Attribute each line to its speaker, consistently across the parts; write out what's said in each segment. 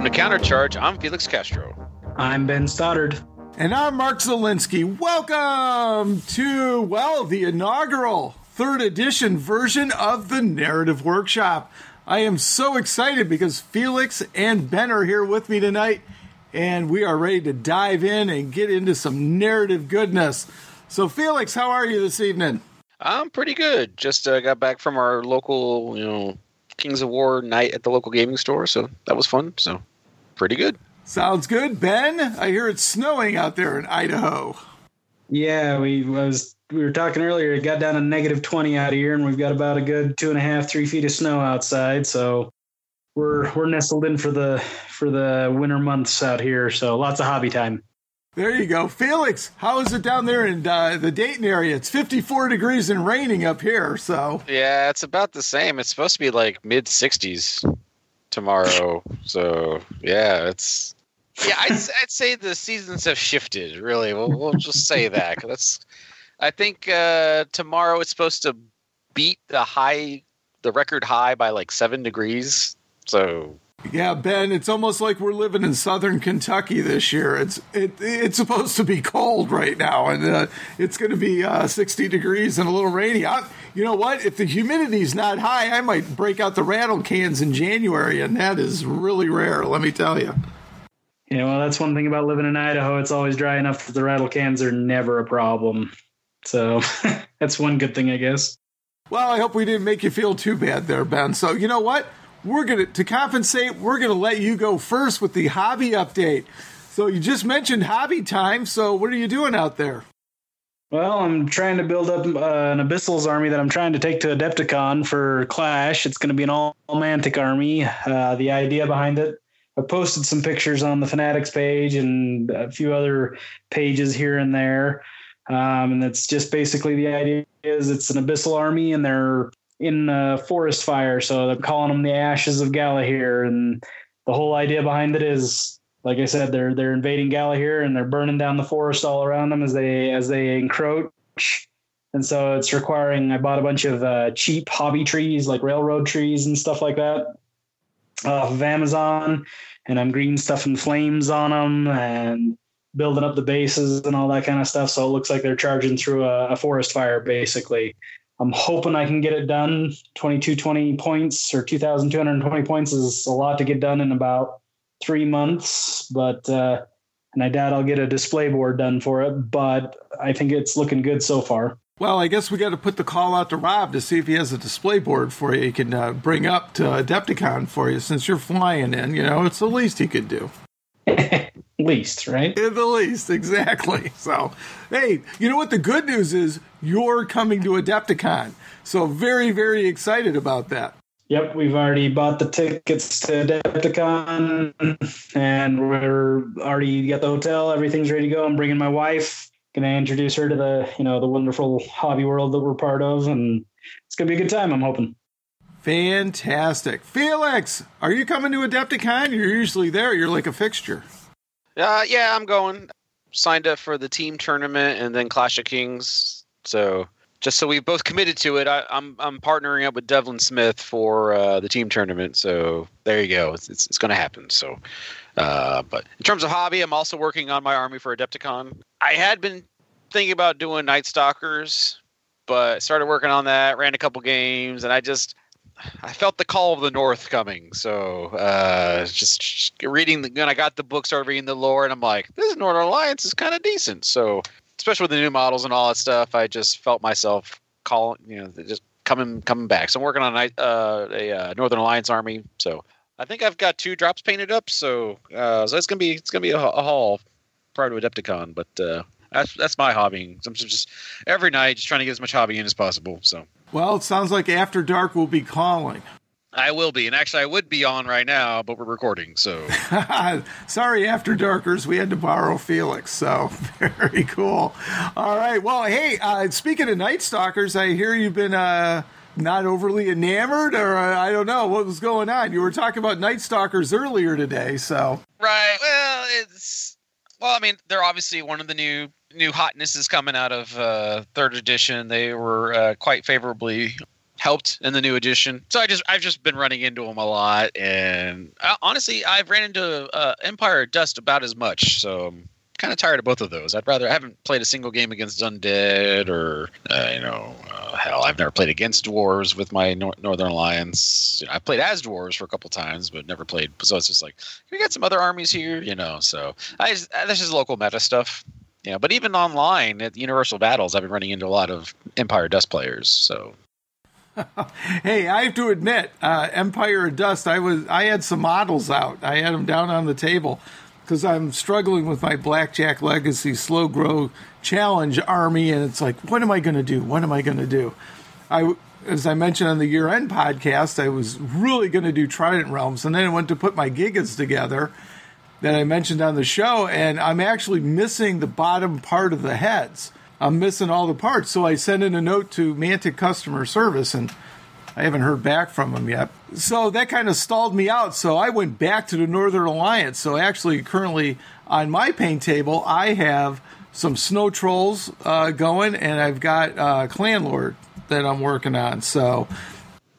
Speaker 1: Welcome to Countercharge. I'm Felix Castro.
Speaker 2: I'm Ben Stoddard.
Speaker 3: And I'm Mark Zelinsky. Welcome to, well, the inaugural third edition version of the Narrative Workshop. I am so excited because Felix and Ben are here with me tonight, and we are ready to dive in and get into some narrative goodness. So, Felix, how are you this evening?
Speaker 1: I'm pretty good. Just uh, got back from our local, you know, Kings of War night at the local gaming store, so that was fun. So, pretty good.
Speaker 3: Sounds good, Ben. I hear it's snowing out there in Idaho.
Speaker 2: Yeah, we was we were talking earlier. It got down to negative twenty out here, and we've got about a good two and a half, three feet of snow outside. So we're we're nestled in for the for the winter months out here. So lots of hobby time.
Speaker 3: There you go, Felix. How is it down there in uh, the Dayton area? It's 54 degrees and raining up here. So
Speaker 1: Yeah, it's about the same. It's supposed to be like mid 60s tomorrow. so yeah, it's yeah. I'd, I'd say the seasons have shifted. Really, we'll, we'll just say that. That's. I think uh, tomorrow it's supposed to beat the high, the record high by like seven degrees. So
Speaker 3: yeah, Ben, it's almost like we're living in southern Kentucky this year. It's it it's supposed to be cold right now, and uh, it's going to be uh, 60 degrees and a little rainy. I, you know what? If the humidity's not high, I might break out the rattle cans in January, and that is really rare. Let me tell you.
Speaker 2: Yeah, well, that's one thing about living in Idaho. It's always dry enough that the rattle cans are never a problem. So that's one good thing, I guess.
Speaker 3: Well, I hope we didn't make you feel too bad there, Ben. So you know what? We're gonna to compensate. We're gonna let you go first with the hobby update. So you just mentioned hobby time. So what are you doing out there?
Speaker 2: Well, I'm trying to build up uh, an Abyssals army that I'm trying to take to Adepticon for Clash. It's going to be an all Mantic army. Uh, the idea behind it, I posted some pictures on the Fanatics page and a few other pages here and there. Um, and that's just basically the idea is it's an Abyssal army and they're in a forest fire. So they're calling them the Ashes of Galahir. And the whole idea behind it is like I said, they're they're invading Galahir and they're burning down the forest all around them as they as they encroach. And so it's requiring. I bought a bunch of uh, cheap hobby trees, like railroad trees and stuff like that, off of Amazon, and I'm green stuffing flames on them and building up the bases and all that kind of stuff. So it looks like they're charging through a, a forest fire, basically. I'm hoping I can get it done. 2220 points or 2,220 points is a lot to get done in about three months, but uh, and I doubt I'll get a display board done for it, but I think it's looking good so far.
Speaker 3: Well, I guess we got to put the call out to Rob to see if he has a display board for you. He can uh, bring up to Adepticon for you since you're flying in. You know, it's the least he could do.
Speaker 2: least, right?
Speaker 3: At the least, exactly. So, hey, you know what? The good news is you're coming to Adepticon. So, very, very excited about that.
Speaker 2: Yep, we've already bought the tickets to Adepticon, and we're already got the hotel. Everything's ready to go. I'm bringing my wife. Going to introduce her to the you know the wonderful hobby world that we're part of, and it's going to be a good time. I'm hoping.
Speaker 3: Fantastic, Felix. Are you coming to Adepticon? You're usually there. You're like a fixture.
Speaker 1: uh, yeah, I'm going. Signed up for the team tournament and then Clash of Kings. So just so we've both committed to it, I, I'm I'm partnering up with Devlin Smith for uh, the team tournament. So there you go. It's it's, it's going to happen. So, uh, but in terms of hobby, I'm also working on my army for Adepticon. I had been thinking about doing Night Stalkers, but started working on that. Ran a couple games, and I just I felt the call of the North coming. So uh, just, just reading the, when I got the book, started reading the lore, and I'm like, this Northern Alliance is kind of decent. So especially with the new models and all that stuff, I just felt myself calling, you know, just coming coming back. So I'm working on a, uh, a uh, Northern Alliance army. So I think I've got two drops painted up. So uh, so it's gonna be it's gonna be a, a haul prior to Adepticon, but. Uh, that's that's my hobby. I'm just every night just trying to get as much hobby in as possible. So
Speaker 3: Well, it sounds like After Dark will be calling.
Speaker 1: I will be, and actually, I would be on right now, but we're recording, so.
Speaker 3: Sorry, After Darkers, we had to borrow Felix. So very cool. All right. Well, hey, uh, speaking of Night Stalkers, I hear you've been uh, not overly enamored, or uh, I don't know what was going on. You were talking about Night Stalkers earlier today, so.
Speaker 1: Right. Well, it's well. I mean, they're obviously one of the new new hotnesses coming out of uh, third edition. They were uh, quite favorably helped in the new edition. So I just I've just been running into them a lot, and uh, honestly, I've ran into uh, Empire Dust about as much. So I'm kind of tired of both of those. I'd rather I haven't played a single game against Undead or uh, you know uh, hell I've never played against dwarves with my Nor- Northern Alliance. You know, I played as dwarves for a couple times, but never played. So it's just like we got some other armies here, you know. So I just, uh, this is local meta stuff. Yeah, but even online at Universal Battles, I've been running into a lot of Empire Dust players. So
Speaker 3: hey, I have to admit, uh, Empire of Dust. I was I had some models out. I had them down on the table because I'm struggling with my Blackjack Legacy Slow Grow Challenge army, and it's like, what am I going to do? What am I going to do? I, as I mentioned on the year end podcast, I was really going to do Trident Realms, and then I went to put my Gigas together that I mentioned on the show, and I'm actually missing the bottom part of the heads. I'm missing all the parts. So I sent in a note to Mantic customer service and I haven't heard back from them yet. So that kind of stalled me out. So I went back to the Northern Alliance. So actually, currently on my paint table, I have some snow trolls uh, going and I've got uh, Clan Lord that I'm working on. So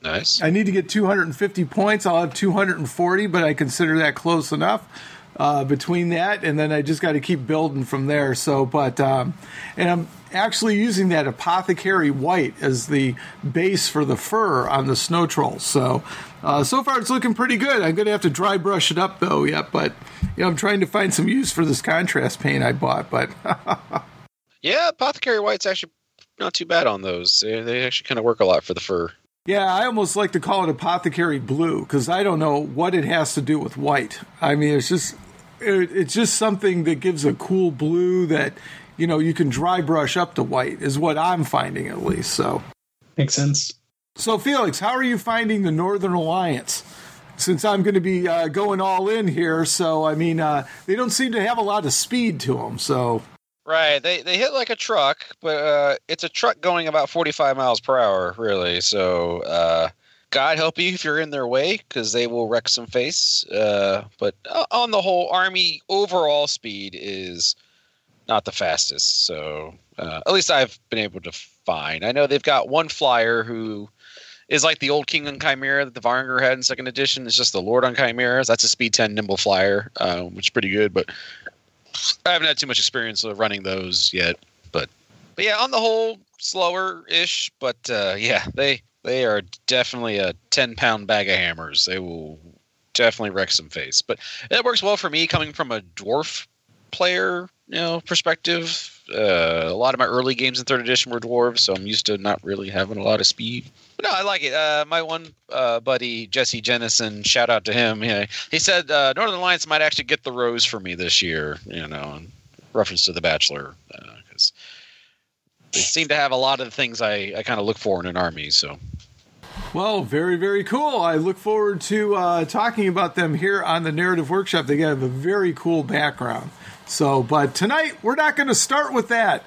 Speaker 1: nice.
Speaker 3: I need to get 250 points. I'll have 240, but I consider that close enough uh, between that, and then I just got to keep building from there. So, but um, and I'm actually using that apothecary white as the base for the fur on the snow trolls. So, uh, so far it's looking pretty good. I'm to have to dry brush it up though yet, but you know, I'm trying to find some use for this contrast paint I bought. But
Speaker 1: yeah, apothecary white's actually not too bad on those. They actually kind of work a lot for the fur.
Speaker 3: Yeah, I almost like to call it apothecary blue because I don't know what it has to do with white. I mean, it's just it, it's just something that gives a cool blue that you know you can dry brush up to white is what I'm finding at least. So
Speaker 2: makes sense.
Speaker 3: So Felix, how are you finding the Northern Alliance? Since I'm going to be uh, going all in here, so I mean, uh, they don't seem to have a lot of speed to them. So
Speaker 1: Right. They they hit like a truck, but uh, it's a truck going about 45 miles per hour, really. So uh, God help you if you're in their way, because they will wreck some face. Uh, but on the whole, Army overall speed is not the fastest. So uh, at least I've been able to find. I know they've got one flyer who is like the old King on Chimera that the Varangur had in second edition. It's just the Lord on Chimeras. That's a speed 10 nimble flyer, uh, which is pretty good, but I haven't had too much experience of running those yet, but but yeah, on the whole, slower ish. But uh, yeah, they they are definitely a ten pound bag of hammers. They will definitely wreck some face. But it works well for me coming from a dwarf player, you know, perspective. Uh, a lot of my early games in third edition were dwarves, so I'm used to not really having a lot of speed. But no, I like it. Uh, my one uh, buddy Jesse Jennison, shout out to him. Yeah, he said uh, Northern Alliance might actually get the rose for me this year. You know, in reference to the Bachelor, because they seem to have a lot of the things I, I kind of look for in an army. So
Speaker 3: well, very, very cool. I look forward to uh, talking about them here on the Narrative Workshop. They have a very cool background. So, but tonight we're not going to start with that.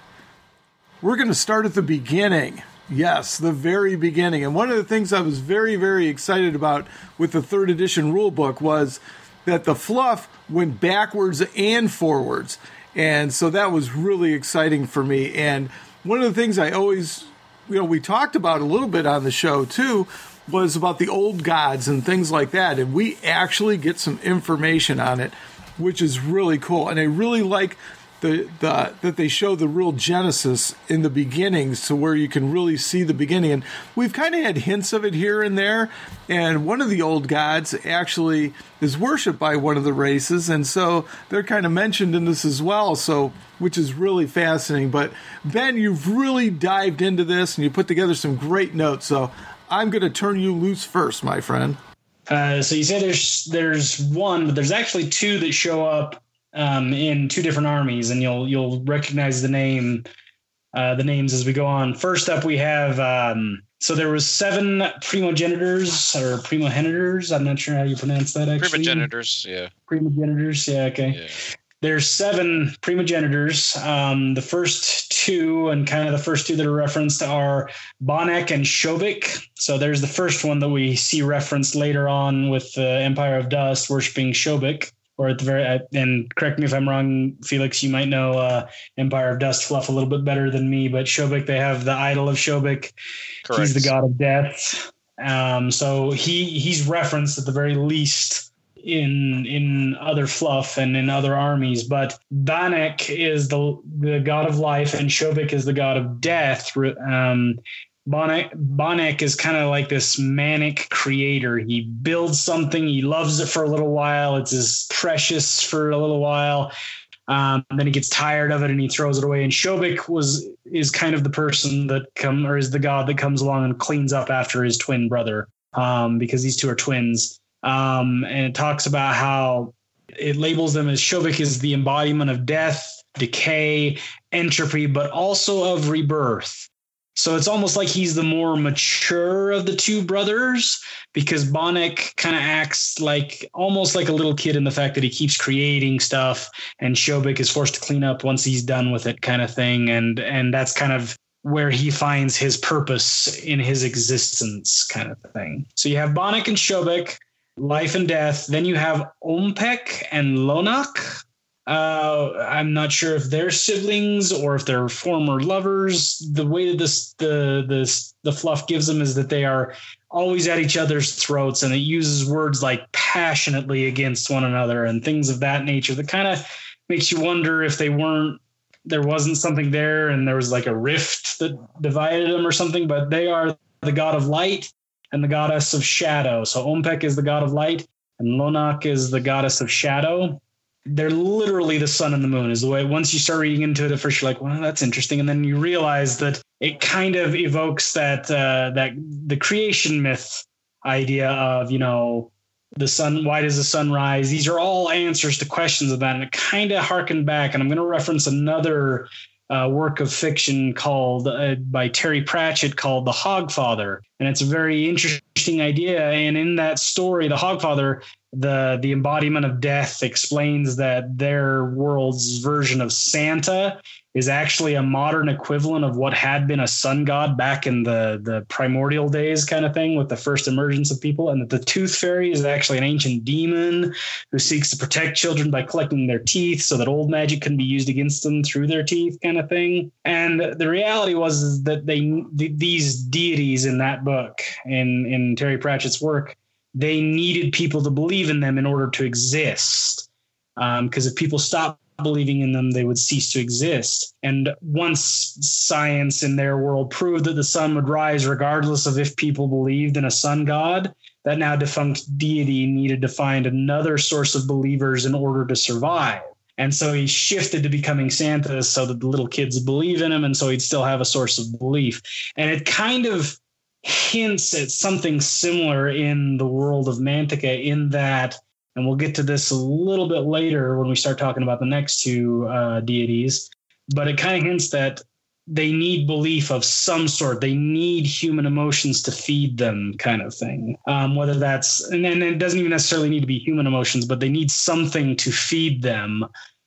Speaker 3: We're going to start at the beginning. Yes, the very beginning. And one of the things I was very, very excited about with the third edition rulebook was that the fluff went backwards and forwards. And so that was really exciting for me. And one of the things I always, you know, we talked about a little bit on the show too was about the old gods and things like that. And we actually get some information on it which is really cool. And I really like the, the that they show the real genesis in the beginnings to where you can really see the beginning. And we've kind of had hints of it here and there. And one of the old gods actually is worshipped by one of the races, and so they're kind of mentioned in this as well. So which is really fascinating. But Ben, you've really dived into this and you put together some great notes. So I'm going to turn you loose first, my friend.
Speaker 2: Uh, so you say there's there's one, but there's actually two that show up um, in two different armies, and you'll you'll recognize the name uh, the names as we go on. First up, we have um, so there was seven primogenitors or primogenitors. I'm not sure how you pronounce that. Actually,
Speaker 1: Primogenitors, yeah.
Speaker 2: Primogenitors, yeah, okay.
Speaker 1: Yeah.
Speaker 2: There's seven primogenitors. Um, the first two, and kind of the first two that are referenced, are Bonek and Shobik. So there's the first one that we see referenced later on with the Empire of Dust worshiping Shobik or at the very and correct me if I'm wrong, Felix. You might know uh, Empire of Dust fluff a little bit better than me, but Shobik they have the idol of Shobik.
Speaker 1: Correct.
Speaker 2: He's the god of death. Um, so he he's referenced at the very least in in other fluff and in other armies. But Banek is the the god of life, and Shobik is the god of death. Um, Bonek is kind of like this manic creator. He builds something, he loves it for a little while. It's his precious for a little while. Um, then he gets tired of it and he throws it away. And Shobik was is kind of the person that come or is the god that comes along and cleans up after his twin brother um, because these two are twins. Um, and it talks about how it labels them as Shobik is the embodiment of death, decay, entropy, but also of rebirth. So it's almost like he's the more mature of the two brothers because Bonek kind of acts like almost like a little kid in the fact that he keeps creating stuff and Shobik is forced to clean up once he's done with it kind of thing and and that's kind of where he finds his purpose in his existence kind of thing. So you have Bonek and Shobik, life and death, then you have Ompek and Lonak, uh, I'm not sure if they're siblings or if they're former lovers. The way that this the this the fluff gives them is that they are always at each other's throats, and it uses words like passionately against one another and things of that nature. That kind of makes you wonder if they weren't there wasn't something there and there was like a rift that divided them or something. But they are the god of light and the goddess of shadow. So Ompek is the god of light, and Lonak is the goddess of shadow. They're literally the sun and the moon is the way once you start reading into it at first you're like well that's interesting. And then you realize that it kind of evokes that uh, that the creation myth idea of you know the sun why does the sun rise? These are all answers to questions of that and it kind of harkened back and i'm going to reference another uh, work of fiction called uh, by terry pratchett called the hogfather and it's a very interesting idea. And in that story the hogfather the the embodiment of death explains that their world's version of Santa is actually a modern equivalent of what had been a sun god back in the the primordial days kind of thing with the first emergence of people and that the tooth fairy is actually an ancient demon who seeks to protect children by collecting their teeth so that old magic can be used against them through their teeth kind of thing. And the reality was that they th- these deities in that book in in Terry Pratchett's work they needed people to believe in them in order to exist. Because um, if people stopped believing in them, they would cease to exist. And once science in their world proved that the sun would rise regardless of if people believed in a sun god, that now defunct deity needed to find another source of believers in order to survive. And so he shifted to becoming Santa so that the little kids believe in him. And so he'd still have a source of belief. And it kind of hints at something similar in the world of Mantica, in that, and we'll get to this a little bit later when we start talking about the next two uh, deities, but it kind of hints that they need belief of some sort. They need human emotions to feed them, kind of thing. Um, whether that's, and, and it doesn't even necessarily need to be human emotions, but they need something to feed them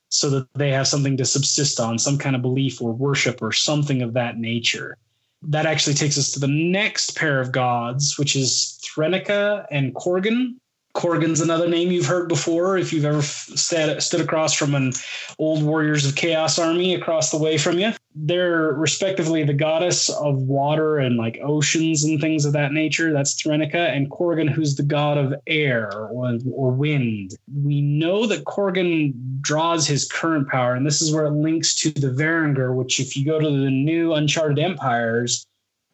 Speaker 2: so that they have something to subsist on, some kind of belief or worship or something of that nature that actually takes us to the next pair of gods, which is Threnica and Korgaan. Korgaan's another name you've heard before if you've ever stood, stood across from an old Warriors of Chaos army across the way from you. They're respectively the goddess of water and like oceans and things of that nature. That's Threnica. And Korgaan, who's the god of air or, or wind. We know that Korgaan draws his current power, and this is where it links to the Varangur, which, if you go to the new Uncharted Empires,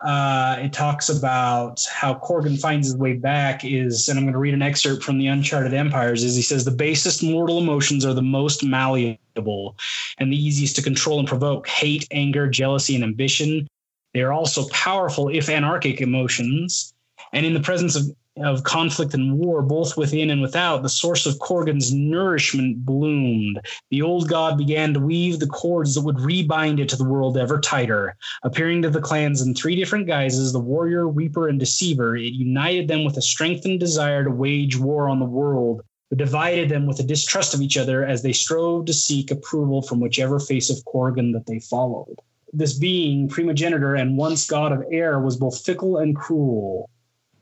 Speaker 2: uh, it talks about how Korgaan finds his way back is, and I'm going to read an excerpt from the Uncharted Empires. Is he says the basest mortal emotions are the most malleable and the easiest to control and provoke: hate, anger, jealousy, and ambition. They are also powerful, if anarchic, emotions. And in the presence of of conflict and war, both within and without, the source of Korgaan's nourishment bloomed. The old god began to weave the cords that would rebind it to the world ever tighter. Appearing to the clans in three different guises the warrior, reaper, and deceiver, it united them with a strengthened desire to wage war on the world, but divided them with a distrust of each other as they strove to seek approval from whichever face of Korgaan that they followed. This being, primogenitor and once god of air, was both fickle and cruel.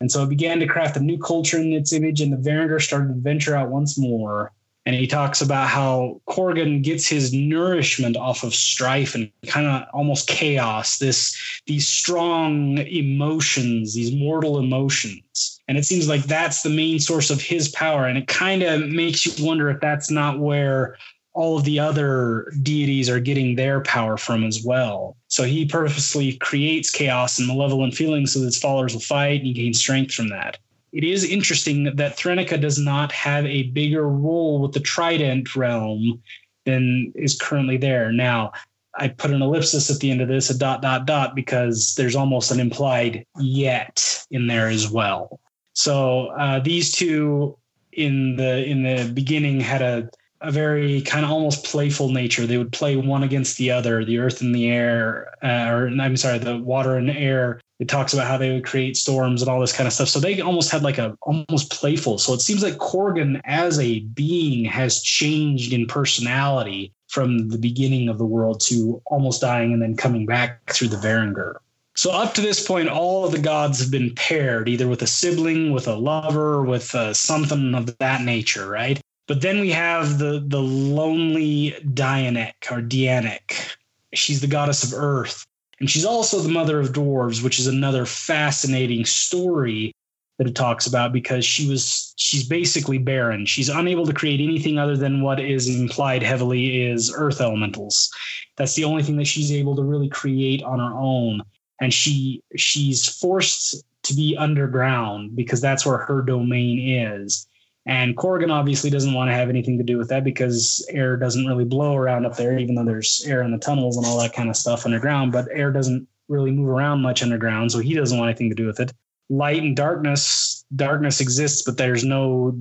Speaker 2: And so it began to craft a new culture in its image, and the Varangur started to venture out once more. And he talks about how Korgaan gets his nourishment off of strife and kind of almost chaos, this these strong emotions, these mortal emotions. And it seems like that's the main source of his power. And it kind of makes you wonder if that's not where all of the other deities are getting their power from as well. So he purposely creates chaos and malevolent feelings so that his followers will fight and he gains strength from that. It is interesting that Threnica does not have a bigger role with the Trident realm than is currently there. Now, I put an ellipsis at the end of this, a dot, dot, dot, because there's almost an implied yet in there as well. So uh, these two in the in the beginning had a a very kind of almost playful nature. They would play one against the other, the earth and the air, uh, or I'm sorry, the water and air. It talks about how they would create storms and all this kind of stuff. So they almost had like a almost playful. So it seems like Korgaan as a being has changed in personality from the beginning of the world to almost dying and then coming back through the Varangur. So up to this point, all of the gods have been paired, either with a sibling, with a lover, with uh, something of that nature, right? But then we have the the lonely Dianek or Dianek. She's the goddess of earth. And she's also the mother of dwarves, which is another fascinating story that it talks about because she was she's basically barren. She's unable to create anything other than what is implied heavily is earth elementals. That's the only thing that she's able to really create on her own. And she she's forced to be underground because that's where her domain is. And Korgaan obviously doesn't want to have anything to do with that because air doesn't really blow around up there, even though there's air in the tunnels and all that kind of stuff underground. But air doesn't really move around much underground, so he doesn't want anything to do with it. Light and darkness, darkness exists, but there's no.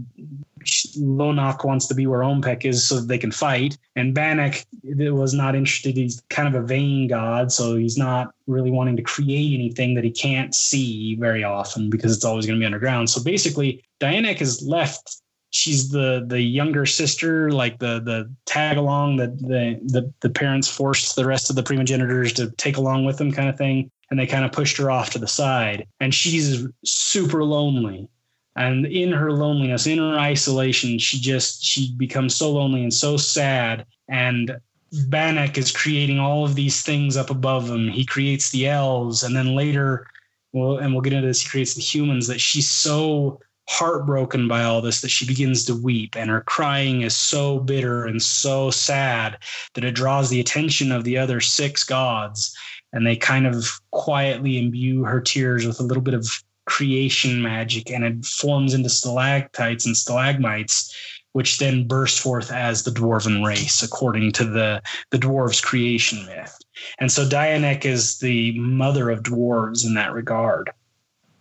Speaker 2: Lonak wants to be where Ompek is so they can fight. And Bannock was not interested. He's kind of a vain god, so he's not really wanting to create anything that he can't see very often because it's always going to be underground. So basically, Dianek is left. She's the the younger sister, like the the tag along that the, the the parents forced the rest of the primogenitors to take along with them, kind of thing. And they kind of pushed her off to the side, and she's super lonely. And in her loneliness, in her isolation, she just she becomes so lonely and so sad. And Bannock is creating all of these things up above him. He creates the elves, and then later, well, and we'll get into this. He creates the humans. That she's so heartbroken by all this that she begins to weep and her crying is so bitter and so sad that it draws the attention of the other six gods and they kind of quietly imbue her tears with a little bit of creation magic and it forms into stalactites and stalagmites which then burst forth as the dwarven race according to the the dwarves creation myth and so dianek is the mother of dwarves in that regard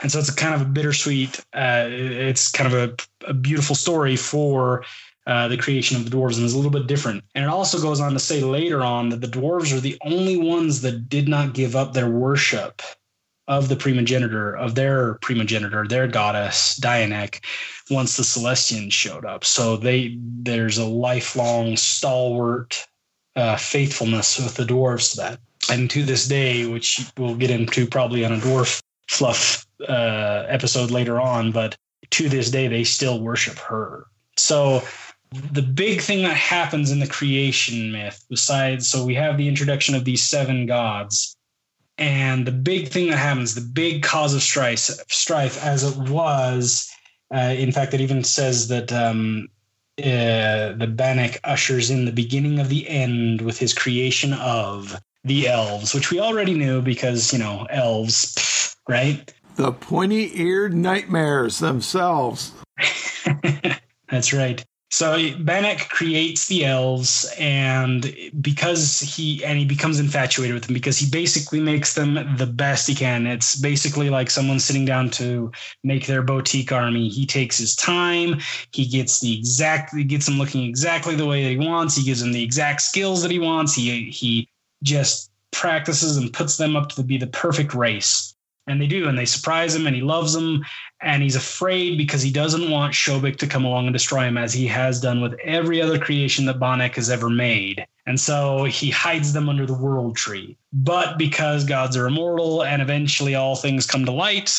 Speaker 2: and so it's a kind of a bittersweet. Uh, it's kind of a, a beautiful story for uh, the creation of the dwarves, and is a little bit different. And it also goes on to say later on that the dwarves are the only ones that did not give up their worship of the primogenitor of their primogenitor, their goddess Dianek, once the Celestians showed up. So they there's a lifelong stalwart uh, faithfulness with the dwarves to that. And to this day, which we'll get into probably on a dwarf fluff uh, episode later on, but to this day, they still worship her. So the big thing that happens in the creation myth, besides, so we have the introduction of these seven gods. And the big thing that happens, the big cause of strife, strife as it was, uh, in fact, it even says that um, uh, the Bannock ushers in the beginning of the end with his creation of the elves, which we already knew because, you know, elves, right?
Speaker 3: The pointy eared nightmares themselves.
Speaker 2: That's right. So Bannock creates the elves, and because he and he becomes infatuated with them because he basically makes them the best he can. It's basically like someone sitting down to make their boutique army. He takes his time. He gets the exact he gets them looking exactly the way that he wants. He gives them the exact skills that he wants. He he just practices and puts them up to be the perfect race and they do and they surprise him and he loves them and he's afraid because he doesn't want Shobek to come along and destroy him as he has done with every other creation that Bannock has ever made. And so he hides them under the world tree. But because gods are immortal and eventually all things come to light,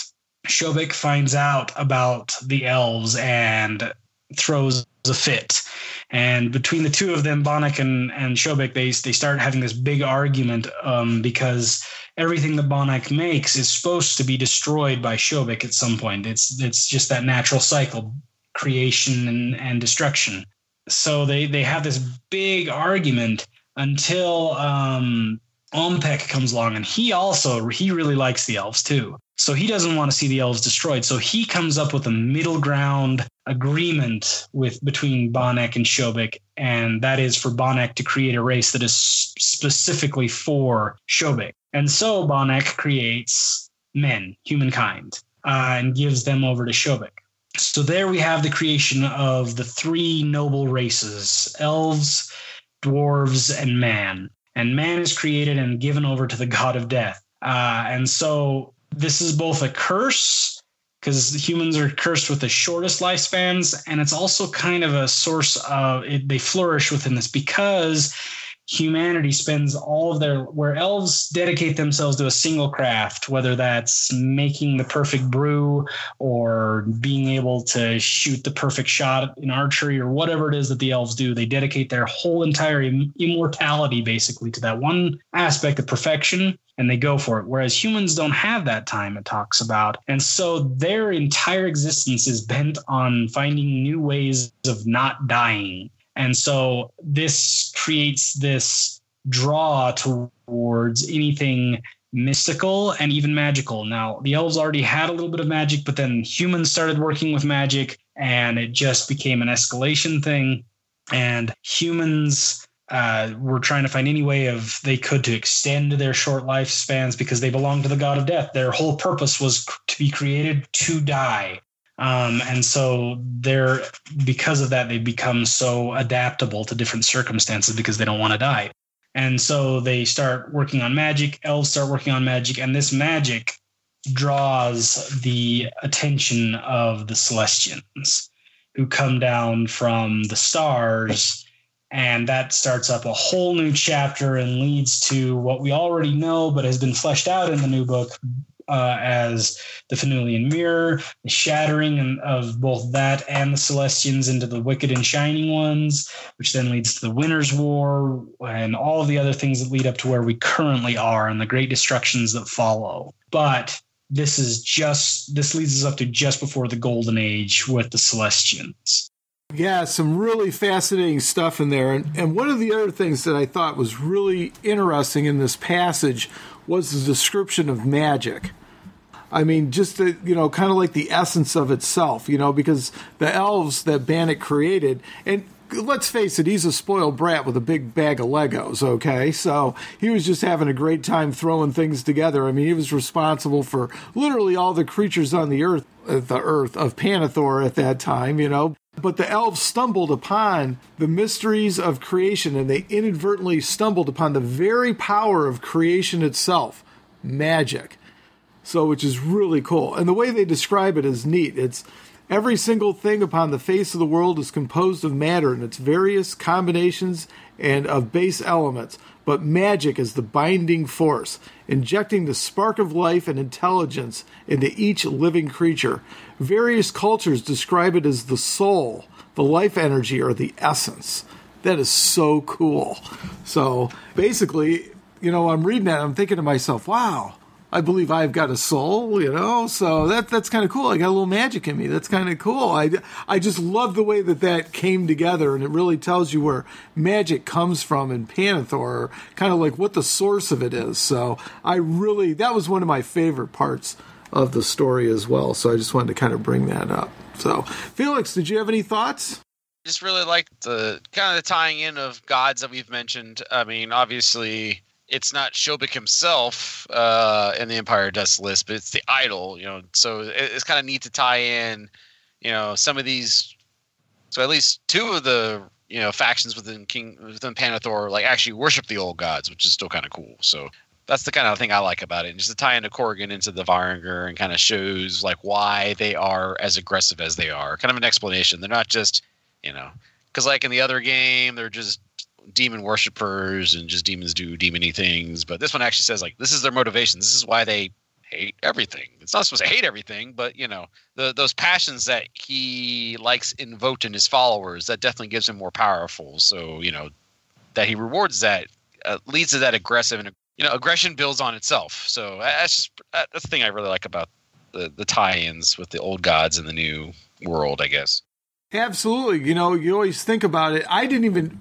Speaker 2: Shobek finds out about the elves and throws a fit. And between the two of them, Bannock and, and Shobek, they, they start having this big argument um, because everything that Bannock makes is supposed to be destroyed by Shobek at some point. It's it's just that natural cycle, creation and, and destruction. So they they have this big argument until um, Ompek comes along, and he also he really likes the elves too. So he doesn't want to see the elves destroyed. So he comes up with a middle ground agreement with between Bannock and Shobek, and that is for Bannock to create a race that is specifically for Shobek. And so Bannock creates men, humankind, uh, and gives them over to Shobek. So there we have the creation of the three noble races elves, dwarves, and man. And man is created and given over to the god of death. Uh, and so this is both a curse because humans are cursed with the shortest lifespans, and it's also kind of a source of it, they flourish within this because humanity spends all of their where elves dedicate themselves to a single craft whether that's making the perfect brew or being able to shoot the perfect shot in archery or whatever it is that the elves do they dedicate their whole entire immortality basically to that one aspect of perfection and they go for it. Whereas humans don't have that time it talks about. And so their entire existence is bent on finding new ways of not dying and so this creates this draw towards anything mystical and even magical. Now, the elves already had a little bit of magic, but then humans started working with magic and it just became an escalation thing. And humans uh, were trying to find any way of they could to extend their short lifespans because they belong to the god of death. Their whole purpose was to be created to die. Um, and so they're because of that they become so adaptable to different circumstances because they don't want to die. And so they start working on magic. Elves start working on magic, and this magic draws the attention of the Celestians, who come down from the stars. And that starts up a whole new chapter and leads to what we already know, but has been fleshed out in the new book uh, as the Fenulian Mirror, the shattering of both that and the Celestians into the wicked and shining ones, which then leads to the Winter's War and all of the other things that lead up to where we currently are and the great destructions that follow. But this is just this leads us up to just before the golden age with the celestians.
Speaker 3: Yeah some really fascinating stuff in there. And, and one of the other things that i thought was really interesting in this passage was the description of magic I mean, just the, you know, kind of like the essence of itself, you know, because the elves that Bannock created, and let's face it, he's a spoiled brat with a big bag of Legos, okay? So he was just having a great time throwing things together. I mean, he was responsible for literally all the creatures on the earth, uh, the earth of Pannithor at that time, you know. But the elves stumbled upon the mysteries of creation and they inadvertently stumbled upon the very power of creation itself magic. So, which is really cool. And the way they describe it is neat. It's every single thing upon the face of the world is composed of matter and its various combinations and of base elements. But magic is the binding force, injecting the spark of life and intelligence into each living creature. Various cultures describe it as the soul, the life energy, or the essence. That is so cool. So basically, you know, I'm reading that, I'm thinking to myself, wow, I believe I've got a soul, you know. So that that's kind of cool. I got a little magic in me. That's kind of cool. I I just love the way that that came together, and it really tells you where magic comes from in Pannithor, kind of like what the source of it is. So I really that was one of my favorite parts of the story as well. So I just wanted to kind of bring that up. So Felix, did you have any thoughts?
Speaker 1: just really like the kind of the tying in of gods that we've mentioned. I mean, obviously, it's not Shobik himself uh, in the Empire Dust list, but it's the idol, you know. So it's kind of neat to tie in, you know, some of these. So at least two of the you know factions within King within Pannithor like actually worship the old gods, which is still kind of cool. So that's the kind of thing I like about it. And just to tie into Korrigan into the Varangur and kind of shows like why they are as aggressive as they are. Kind of an explanation. They're not just you know, because like in the other game, they're just demon worshippers and just demons do demony things. But this one actually says like this is their motivation. This is why they hate everything. It's not supposed to hate everything, but you know, the those passions that he likes invoked in his followers that definitely gives him more powerful. So you know, that he rewards that uh, leads to that aggressive and you know aggression builds on itself. So that's just that's the thing I really like about the the tie-ins with the old gods and the new world, I guess.
Speaker 3: Absolutely. You know, you always think about it. I didn't even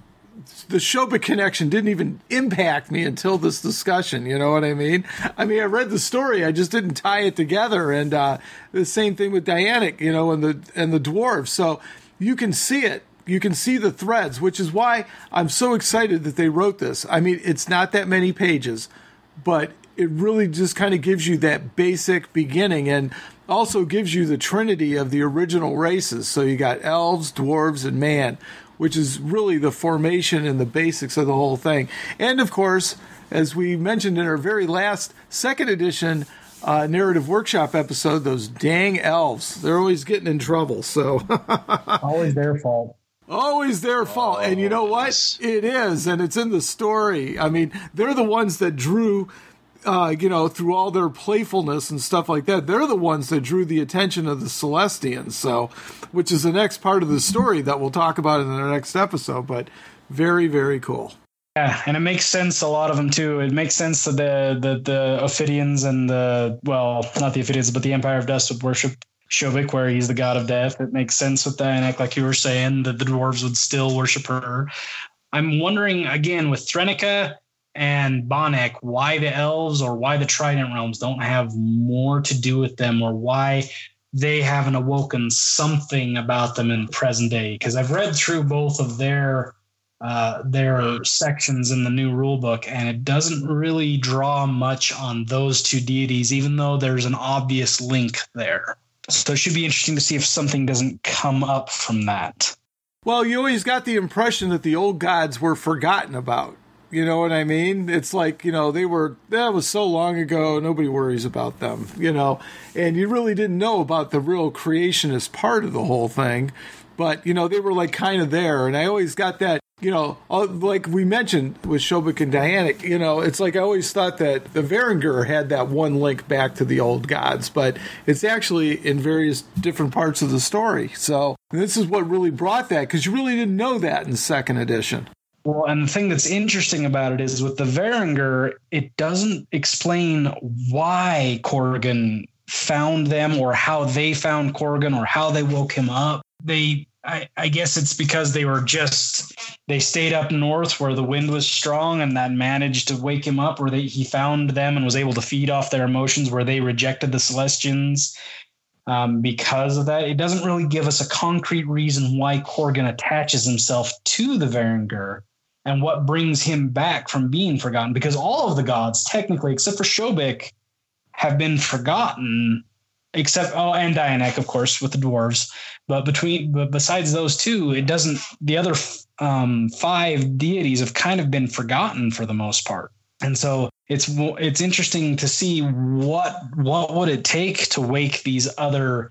Speaker 3: the Shobik connection didn't even impact me until this discussion. You know what I mean? I mean, I read the story, I just didn't tie it together. And uh, the same thing with Dianic, you know, and the and the dwarves. So you can see it. You can see the threads, which is why I'm so excited that they wrote this. I mean, it's not that many pages, but it really just kind of gives you that basic beginning and also gives you the trinity of the original races. So you got elves, dwarves, and man, which is really the formation and the basics of the whole thing. And of course, as we mentioned in our very last second edition uh, narrative workshop episode, those dang elves, they're always getting in trouble. So
Speaker 2: always their fault.
Speaker 3: Always their fault. Oh, and you know what? Yes. It is. And it's in the story. I mean, they're the ones that drew uh, you know, through all their playfulness and stuff like that, they're the ones that drew the attention of the Celestians. So, which is the next part of the story that we'll talk about in the next episode. But very, very cool.
Speaker 2: Yeah, and it makes sense. A lot of them too. It makes sense that the the the Ophidians and the well, not the Ophidians, but the Empire of Dust would worship Shobik, where he's the god of death. It makes sense with Dianic, like you were saying, that the dwarves would still worship her. I'm wondering again with Threnica and Bonnek why the elves or why the Trident realms don't have more to do with them or why they haven't awoken something about them in present day. Because I've read through both of their uh, their sections in the new rulebook, and it doesn't really draw much on those two deities, even though there's an obvious link there. So it should be interesting to see if something doesn't come up from that.
Speaker 3: Well, you always got the impression that the old gods were forgotten about. You know what I mean? It's like, you know, they were, that was so long ago, nobody worries about them, you know, and you really didn't know about the real creationist part of the whole thing. But, you know, they were like kind of there. And I always got that, you know, like we mentioned with Shobik and Dianic, you know, it's like I always thought that the Varangur had that one link back to the old gods, but it's actually in various different parts of the story. So this is what really brought that because you really didn't know that in second edition.
Speaker 2: Well, and the thing that's interesting about it is with the Varangur, it doesn't explain why Korrigan found them or how they found Korrigan or how they woke him up. They I, I, guess it's because they were just they stayed up north where the wind was strong and that managed to wake him up where he found them and was able to feed off their emotions where they rejected the celestians um, because of that it doesn't really give us a concrete reason why Korgaan attaches himself to the varangur and what brings him back from being forgotten because all of the gods technically except for Shobik have been forgotten except oh and Dianic of course with the dwarves. But between but besides those two it doesn't the other um, five deities have kind of been forgotten for the most part. And so it's it's interesting to see what what would it take to wake these other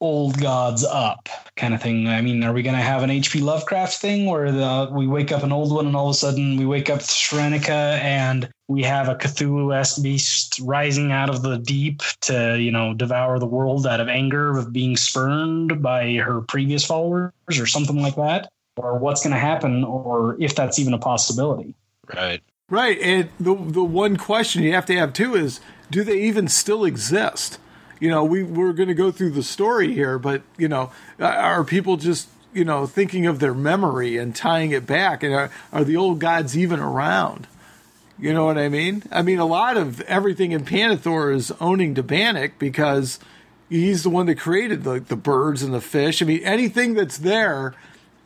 Speaker 2: old gods up kind of thing. I mean, are we going to have an H.P. Lovecraft thing where the, we wake up an old one and all of a sudden we wake up Threnica and we have a Cthulhu-esque beast rising out of the deep to, you know, devour the world out of anger of being spurned by her previous followers or something like that? Or what's going to happen or if that's even a possibility.
Speaker 1: Right.
Speaker 3: Right. And the, the one question you have to have too is do they even still exist? You know, we we're going to go through the story here, but you know, are people just you know thinking of their memory and tying it back? And are, are the old gods even around? You know what I mean? I mean, a lot of everything in Pannithor is owning to Bannock because he's the one that created the, the birds and the fish. I mean, anything that's there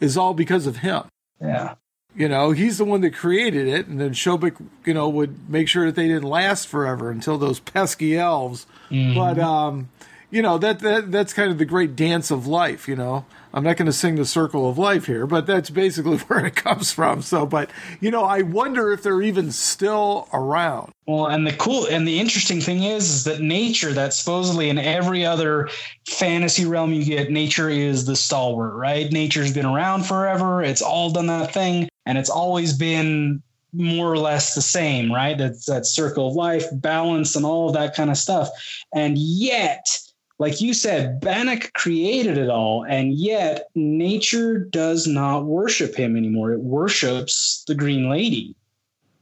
Speaker 3: is all because of him.
Speaker 2: Yeah.
Speaker 3: You know, he's the one that created it, and then Sobek, you know, would make sure that they didn't last forever until those pesky elves. Mm-hmm. But um, you know that that that's kind of the great dance of life. You know, I'm not going to sing the circle of life here, but that's basically where it comes from. So, but you know, I wonder if they're even still around.
Speaker 2: Well, and the cool and the interesting thing is, is that nature, that supposedly in every other fantasy realm you get, nature is the stalwart, right? Nature's been around forever. It's all done that thing, and it's always been more or less the same, right? That circle of life, balance, and all of that kind of stuff. And yet, like you said, Bannock created it all, and yet nature does not worship him anymore. It worships the Green Lady.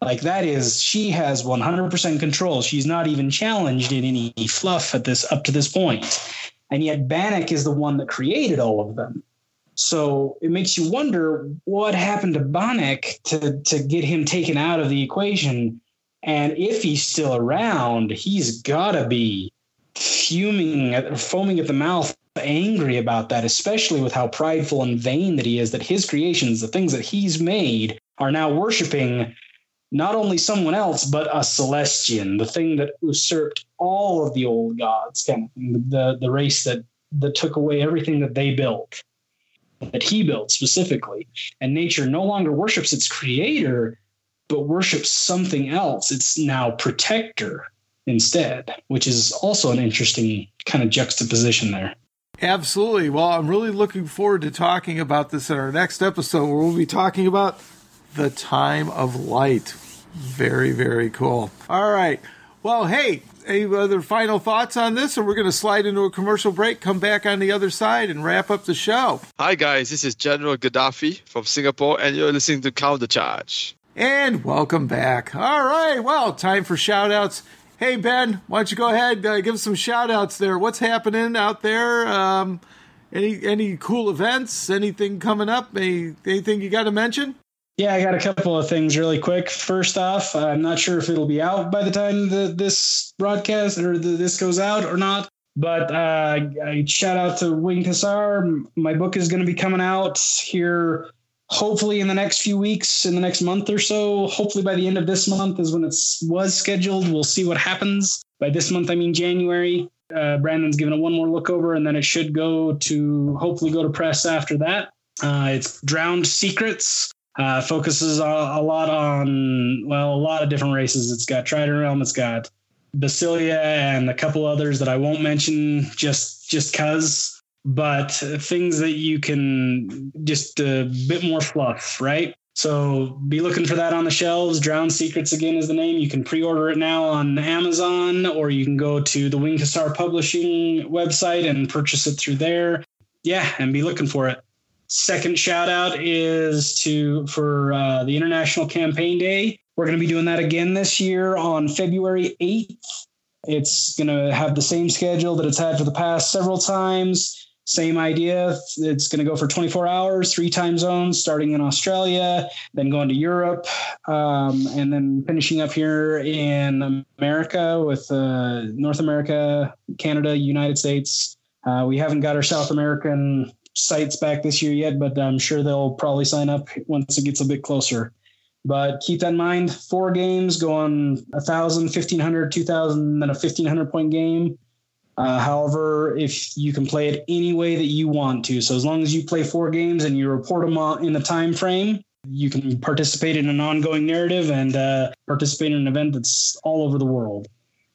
Speaker 2: Like that is, she has 100% control. She's not even challenged in any fluff at this up to this point. point, and yet Bannock is the one that created all of them. So it makes you wonder what happened to Bannock to to get him taken out of the equation, and if he's still around, he's got to be fuming, at, foaming at the mouth, angry about that, especially with how prideful and vain that he is, that his creations, the things that he's made, are now worshiping not only someone else, but a Celestian, the thing that usurped all of the old gods, kind of thing, the, the race that, that took away everything that they built, that he built specifically. And nature no longer worships its creator, but worships something else. It's now protector instead, which is also an interesting kind of juxtaposition there.
Speaker 3: Absolutely. Well, I'm really looking forward to talking about this in our next episode where we'll be talking about the time of light. Very, very cool. All right. Well, hey, any other final thoughts on this? Or we're going to slide into a commercial break, come back on the other side, and wrap up the show.
Speaker 4: Hi, guys. This is General Gaddafi from Singapore, and you're listening to Counter Charge.
Speaker 3: And welcome back. All right. Well, time for shout outs. Hey, Ben, why don't you go ahead uh, give some shout outs there? What's happening out there? Um, any any cool events? Anything coming up? Any, anything you got to mention?
Speaker 2: Yeah, I got a couple of things really quick. First off, I'm not sure if it'll be out by the time the, this broadcast or the, this goes out or not. But uh, I shout out to Winged Hussar. My book is going to be coming out here hopefully in the next few weeks, in the next month or so. Hopefully by the end of this month is when it was scheduled. We'll see what happens. By this month, I mean January. Uh, Brandon's given it one more look over, and then it should go to hopefully go to press after that. Uh, it's Drowned Secrets. Uh, focuses a, a, lot on well, a lot of different races. It's got Trident Realm. It's got Basilea and a couple others that I won't mention just just cause but things that you can just a bit more fluff, right? So be looking for that on the shelves. Drowned Secrets again is the name. You can pre-order it now on Amazon, or you can go to the Wing Publishing website and purchase it through there. Yeah, and be looking for it. Second shout out is to for uh, the International Campaign Day. We're going to be doing that again this year on February 8th. It's going to have the same schedule that it's had for the past several times. Same idea. It's going to go for 24 hours, three time zones, starting in Australia, then going to Europe, um, and then finishing up here in America with uh, North America, Canada, United States. Uh, we haven't got our South American sites back this year yet, but I'm sure they'll probably sign up once it gets a bit closer. But keep that in mind. Four games going 1,000, 1,500, 2,000, then a 1,500 point game. Uh, however, if you can play it any way that you want to, so as long as you play four games and you report them in the time frame, you can participate in an ongoing narrative and uh, participate in an event that's all over the world.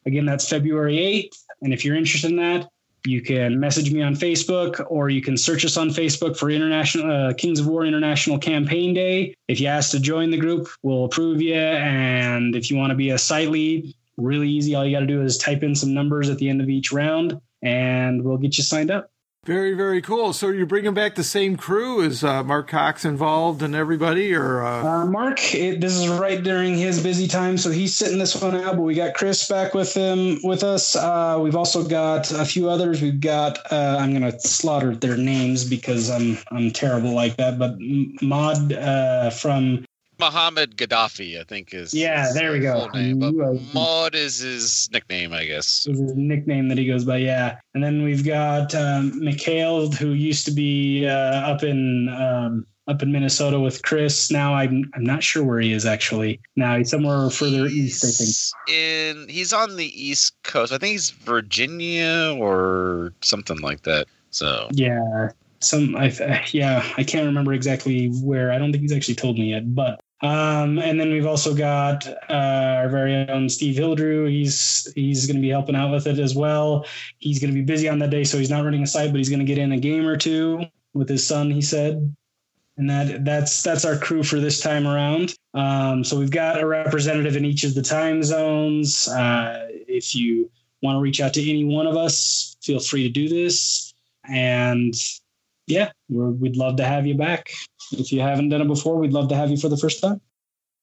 Speaker 2: Again, that's February 8th. And if you're interested in that, you can message me on Facebook or you can search us on Facebook for International uh, Kings of War International Campaign Day. If you ask to join the group, we'll approve you. And if you want to be a site lead, really easy. All you got to do is type in some numbers at the end of each round, and we'll get you signed up.
Speaker 3: Very, very cool. So you're bringing back the same crew? Is uh, Mark Cox involved and everybody, or uh...
Speaker 2: Uh, Mark? It, this is right during his busy time, so he's sitting this one out. But we got Chris back with him with us. Uh, we've also got a few others. We've got uh, I'm going to slaughter their names because I'm I'm terrible like that. But Mod uh, from
Speaker 1: Muhammad Gaddafi, I think is
Speaker 2: yeah. There we go.
Speaker 1: Name, but Maud is his nickname, I guess.
Speaker 2: Is his nickname that he goes by, yeah. And then we've got um, Mikhail, who used to be uh, up in um, up in Minnesota with Chris. Now I'm I'm not sure where he is actually. Now he's somewhere further east, I think.
Speaker 1: In he's on the East Coast. I think he's Virginia or something like that. So
Speaker 2: Yeah, some I yeah I can't remember exactly where. I don't think he's actually told me yet, but. Um, and then we've also got uh, our very own Steve Hildrew. He's he's going to be helping out with it as well. He's going to be busy on that day, so he's not running a site, but he's going to get in a game or two with his son. He said, and that that's that's our crew for this time around. Um, so we've got a representative in each of the time zones. Uh, if you want to reach out to any one of us, feel free to do this. And yeah, we're, we'd love to have you back. If you haven't done it before, we'd love to have you for the first time.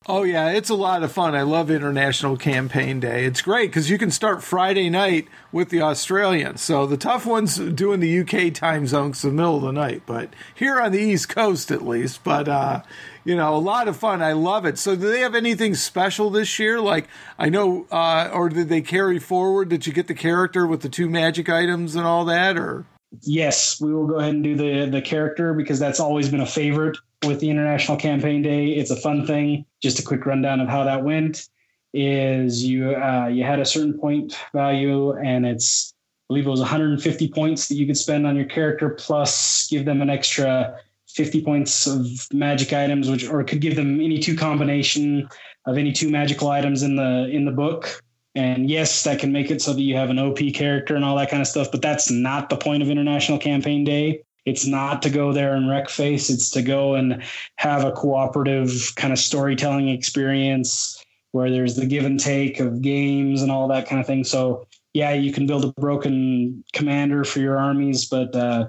Speaker 3: Oh yeah, it's a lot of fun. I love International Campaign Day. It's great because you can start Friday night with the Australians. So the tough ones doing the UK time zone because the middle of the night, but here on the East Coast at least. But uh, you know, a lot of fun. I love it. So do they have anything special this year? Like I know, uh, or did they carry forward? Did you get the character with the two magic items and all that, or?
Speaker 2: Yes, we will go ahead and do the the character because that's always been a favorite with the International Campaign Day. It's a fun thing. Just a quick rundown of how that went is you uh, you had a certain point value and it's I believe it was 150 points that you could spend on your character plus give them an extra 50 points of magic items which or could give them any two combination of any two magical items in the in the book and yes, that can make it so that you have an OP character and all that kind of stuff, but that's not the point of International Campaign Day. It's not to go there and wreck face, it's to go and have a cooperative kind of storytelling experience where there's the give and take of games and all that kind of thing. So, yeah, you can build a broken commander for your armies, but uh,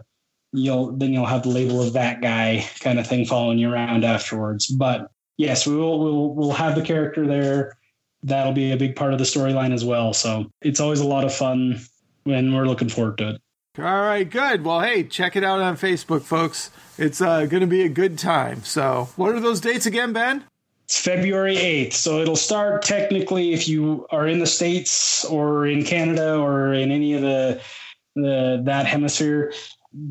Speaker 2: you'll then you'll have the label of that guy kind of thing following you around afterwards. But yes, we will we'll we'll have the character there that'll be a big part of the storyline as well. So it's always a lot of fun and we're looking forward to it.
Speaker 3: All right, good. Well, hey, check it out on Facebook, folks. It's uh, going to be a good time. So, what are those dates again, Ben?
Speaker 2: It's February 8th. So, it'll start technically if you are in the States or in Canada or in any of the, the that hemisphere.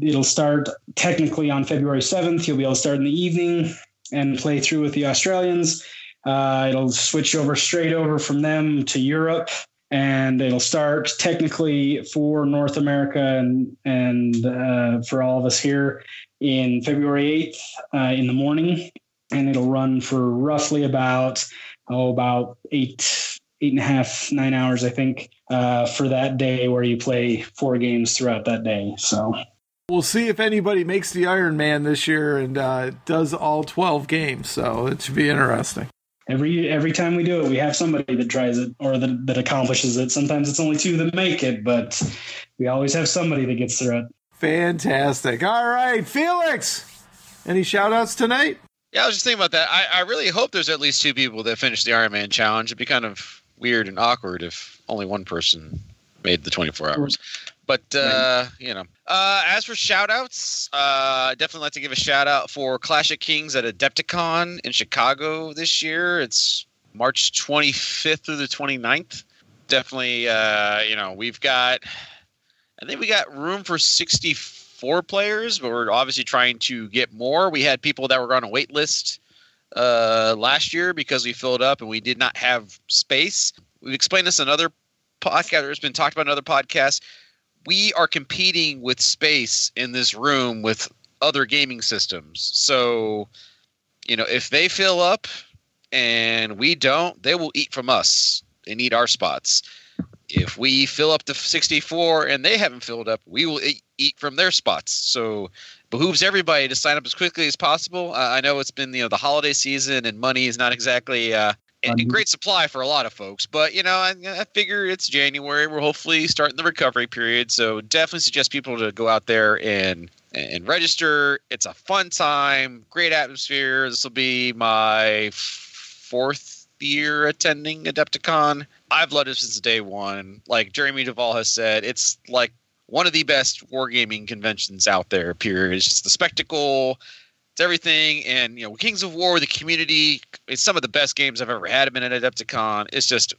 Speaker 2: It'll start technically on February 7th. You'll be able to start in the evening and play through with the Australians. Uh, it'll switch over straight over from them to Europe and it'll start technically for North America and and uh, for all of us here in February 8th uh, in the morning, and it'll run for roughly about oh about eight eight and a half nine hours I think uh, for that day where you play four games throughout that day. So.
Speaker 3: We'll see if anybody makes the Iron Man this year and uh, does all 12 games. So it should be interesting
Speaker 2: every every time we do it, we have somebody that tries it or that, that accomplishes it. Sometimes it's only two that make it, but we always have somebody that gets through it.
Speaker 3: Fantastic. All right, Felix. Any shout outs tonight?
Speaker 1: Yeah, I was just thinking about that. I, I really hope there's at least two people that finish the Ironman challenge. It'd be kind of weird and awkward if only one person made the 24 hours. But uh, you know, uh, as for shout outs, uh, I definitely like to give a shout out for Clash of Kings at Adepticon in Chicago this year. It's March 25th through the 29th. Definitely, uh, you know, we've got, I think we got room for 64 players, but we're obviously trying to get more. We had people that were on a wait list uh, last year because we filled up and we did not have space. We've explained this in other podcast. it's been talked about in other podcasts we are competing with space in this room with other gaming systems. So, you know, if they fill up and we don't, they will eat from us and eat our spots. If we fill up the 64 and they haven't filled up, we will eat from their spots. So, behooves everybody to sign up as quickly as possible. Uh, I know it's been you know the holiday season and money is not exactly uh, in, in um, great supply for a lot of folks. But you know, I, I figure it's January. We're hopefully starting the recovery period, so definitely suggest people to go out there and and register. It's a fun time, great atmosphere. This will be my fourth year attending Adepticon. I've loved it since day one. Like Jeremy Duvall has said, it's like one of the best wargaming conventions out there. Period. It's just the spectacle it's everything. And you know, Kings of War, the community, it's some of the best games I've ever had. Been at Adepticon. It's just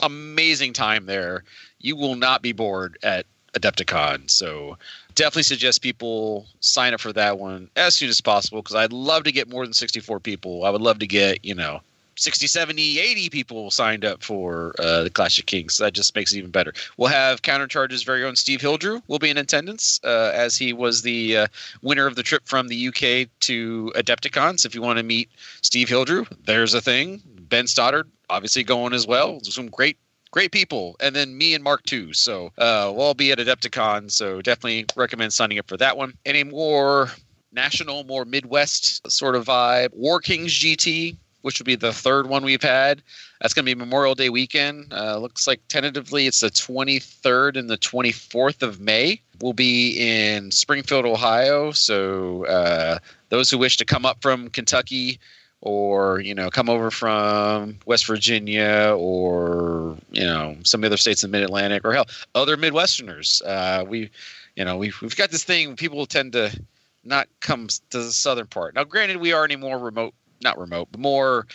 Speaker 1: amazing time there. You will not be bored at Adepticon. So definitely suggest people sign up for that one as soon as possible because I'd love to get more than 64 people. I would love to get, you know, 60, 70, 80 people signed up for uh, the Clash of Kings. That just makes it even better. We'll have Countercharge's very own Steve Hildrew will be in attendance uh, as he was the uh, winner of the trip from the UK to Adepticon. So if you want to meet Steve Hildrew, there's a thing. Ben Stoddard, obviously going as well. Some great great people and then me and mark too so uh, we'll all be at adepticon so definitely recommend signing up for that one any more national more midwest sort of vibe war kings gt which would be the third one we've had. That's going to be Memorial Day weekend. Uh, looks like tentatively it's the 23rd and the 24th of May. We'll be in Springfield, Ohio. So uh, those who wish to come up from Kentucky or you know come over from West Virginia or you know some of the other states in the Mid Atlantic or hell other Midwesterners. Uh, we you know we've we've got this thing. People tend to not come to the southern part. Now, granted, we are any more remote not remote, but more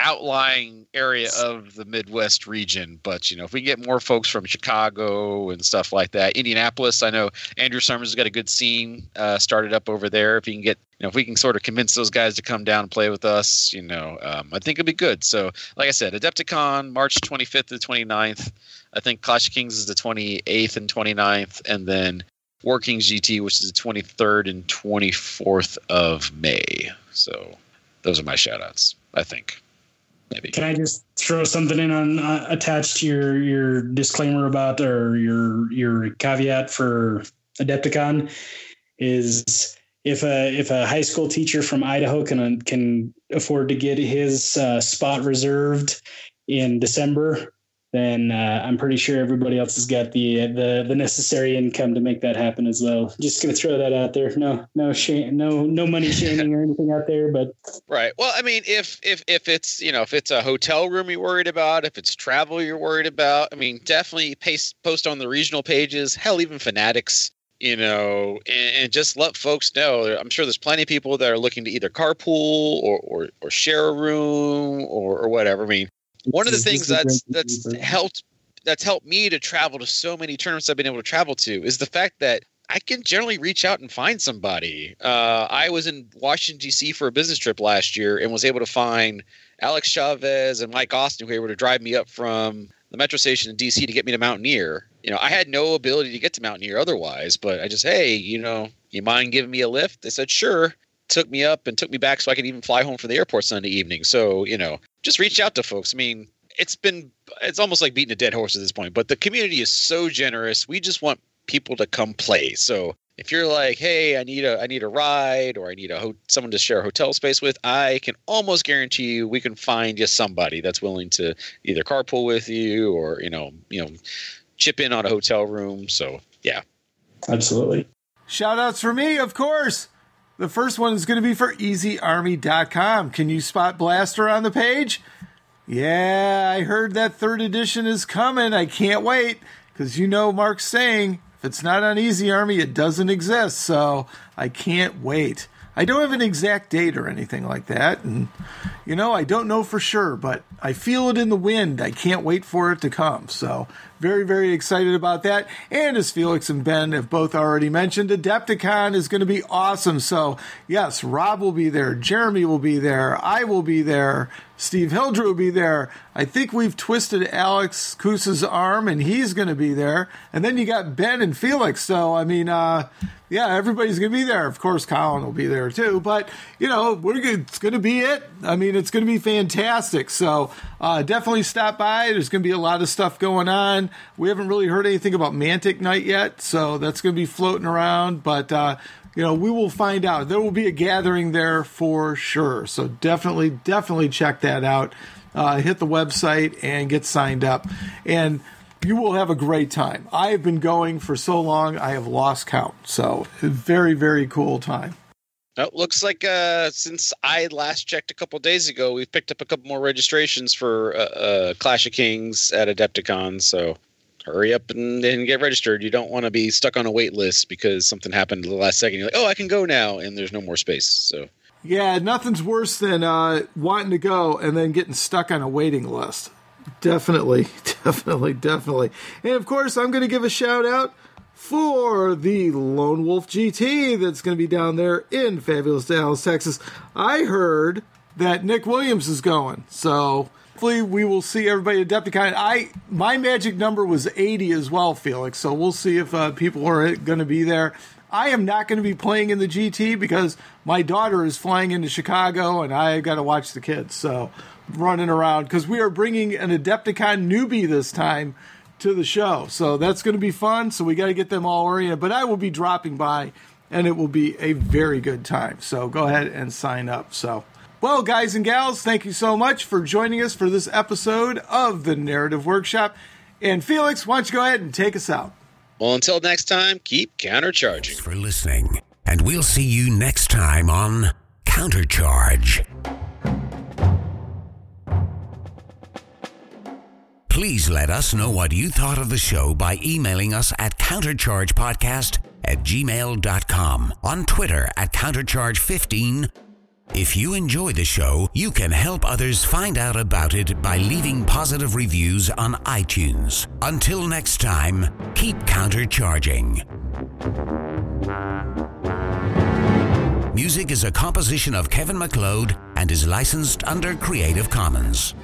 Speaker 1: outlying area of the Midwest region. But you know, if we get more folks from Chicago and stuff like that, Indianapolis, I know Andrew Summers has got a good scene uh, started up over there. If you can get, you know, if we can sort of convince those guys to come down and play with us, you know, um, I think it'd be good. So, like I said, Adepticon, March 25th to 29th. I think Clash of Kings is the 28th and 29th, and then War Kings GT, which is the 23rd and 24th of May. So those are my shout outs, I think. Maybe.
Speaker 2: Can I just throw something in on uh, attached to your your disclaimer about or your your caveat for Adepticon is if a if a high school teacher from Idaho can can afford to get his uh, spot reserved in December, then uh, I'm pretty sure everybody else has got the the the necessary income to make that happen as well. Just gonna throw that out there. No, no shame, no no money shaming or anything out there, but
Speaker 1: right. Well, I mean, if if if it's you know if it's a hotel room you're worried about, if it's travel you're worried about, I mean, definitely paste, post on the regional pages. Hell, even Fanatics. You know, and, and just let folks know. I'm sure there's plenty of people that are looking to either carpool or or, or share a room or, or whatever. I mean, one of the things that's that's helped that's helped me to travel to so many tournaments I've been able to travel to is the fact that I can generally reach out and find somebody. Uh, I was in Washington D.C. for a business trip last year and was able to find Alex Chavez and Mike Austin who were able to drive me up from the metro station in D.C. to get me to Mountaineer. You know, I had no ability to get to Mountaineer otherwise, but I just, hey, you know, you mind giving me a lift? They said, sure. Took me up and took me back so I could even fly home from the airport Sunday evening. So, you know, just reach out to folks. I mean, it's been it's almost like beating a dead horse at this point, but the community is so generous. We just want people to come play. So if you're like, hey, I need a I need a ride or I need a ho- someone to share a hotel space with, I can almost guarantee you we can find you somebody that's willing to either carpool with you or you know you know chip in on a hotel room. So yeah,
Speaker 2: absolutely.
Speaker 3: Shout outs for me, of course. The first one is going to be for EasyArmy.com. Can you spot Blaster on the page? Yeah, I heard that third edition is coming. I can't wait because you know Mark's saying if it's not on Easy Army, it doesn't exist. So I can't wait. I don't have an exact date or anything like that. And, you know, I don't know for sure, but I feel it in the wind. I can't wait for it to come. So very, very excited about that. And as Felix and Ben have both already mentioned, Adepticon is going to be awesome. So, yes, Rob will be there, Jeremy will be there, I will be there, Steve Hildrew be there. I think we've twisted Alex Kusa's arm, and he's going to be there. And then you got Ben and Felix. So, I mean, uh, yeah, everybody's going to be there. Of course, Colin will be there too. But you know, we're it's going to be it. I mean, it's going to be fantastic. So uh, definitely stop by. There's going to be a lot of stuff going on. We haven't really heard anything about Mantic Night yet, so that's going to be floating around. But uh, you know, we will find out. There will be a gathering there for sure. So definitely, definitely check that out. Uh, hit the website and get signed up. And you will have a great time. I have been going for so long, I have lost count. So, very, very cool time.
Speaker 1: Oh, looks like uh, since I last checked a couple days ago, we've picked up a couple more registrations for uh, uh, Clash of Kings at Adepticon. So hurry up and, and get registered. You don't want to be stuck on a wait list because something happened the last second. You're like, oh, I can go now, and there's no more space. So
Speaker 3: yeah, nothing's worse than uh, wanting to go and then getting stuck on a waiting list. Definitely, definitely, definitely. And of course, I'm going to give a shout out for the Lone Wolf GT that's going to be down there in fabulous Dallas, Texas. I heard that Nick Williams is going, so hopefully we will see everybody at Adepticon. I my magic number was 80 as well, Felix. So we'll see if uh, people are going to be there. I am not going to be playing in the GT because my daughter is flying into Chicago and I got to watch the kids. So running around because we are bringing an Adepticon newbie this time to the show. So that's going to be fun. So we got to get them all oriented. But I will be dropping by and it will be a very good time. So go ahead and sign up. So, well, guys and gals, thank you so much for joining us for this episode of the Narrative Workshop. And Felix, why don't you go ahead and take us out?
Speaker 1: Well, until next time, keep countercharging.
Speaker 5: Thanks for listening, and we'll see you next time on Countercharge. Please let us know what you thought of the show by emailing us at counterchargepodcast at gmail.com, on Twitter at countercharge15. If you enjoy the show, you can help others find out about it by leaving positive reviews on iTunes. Until next time, keep countercharging. Music is a composition of Kevin MacLeod and is licensed under Creative Commons.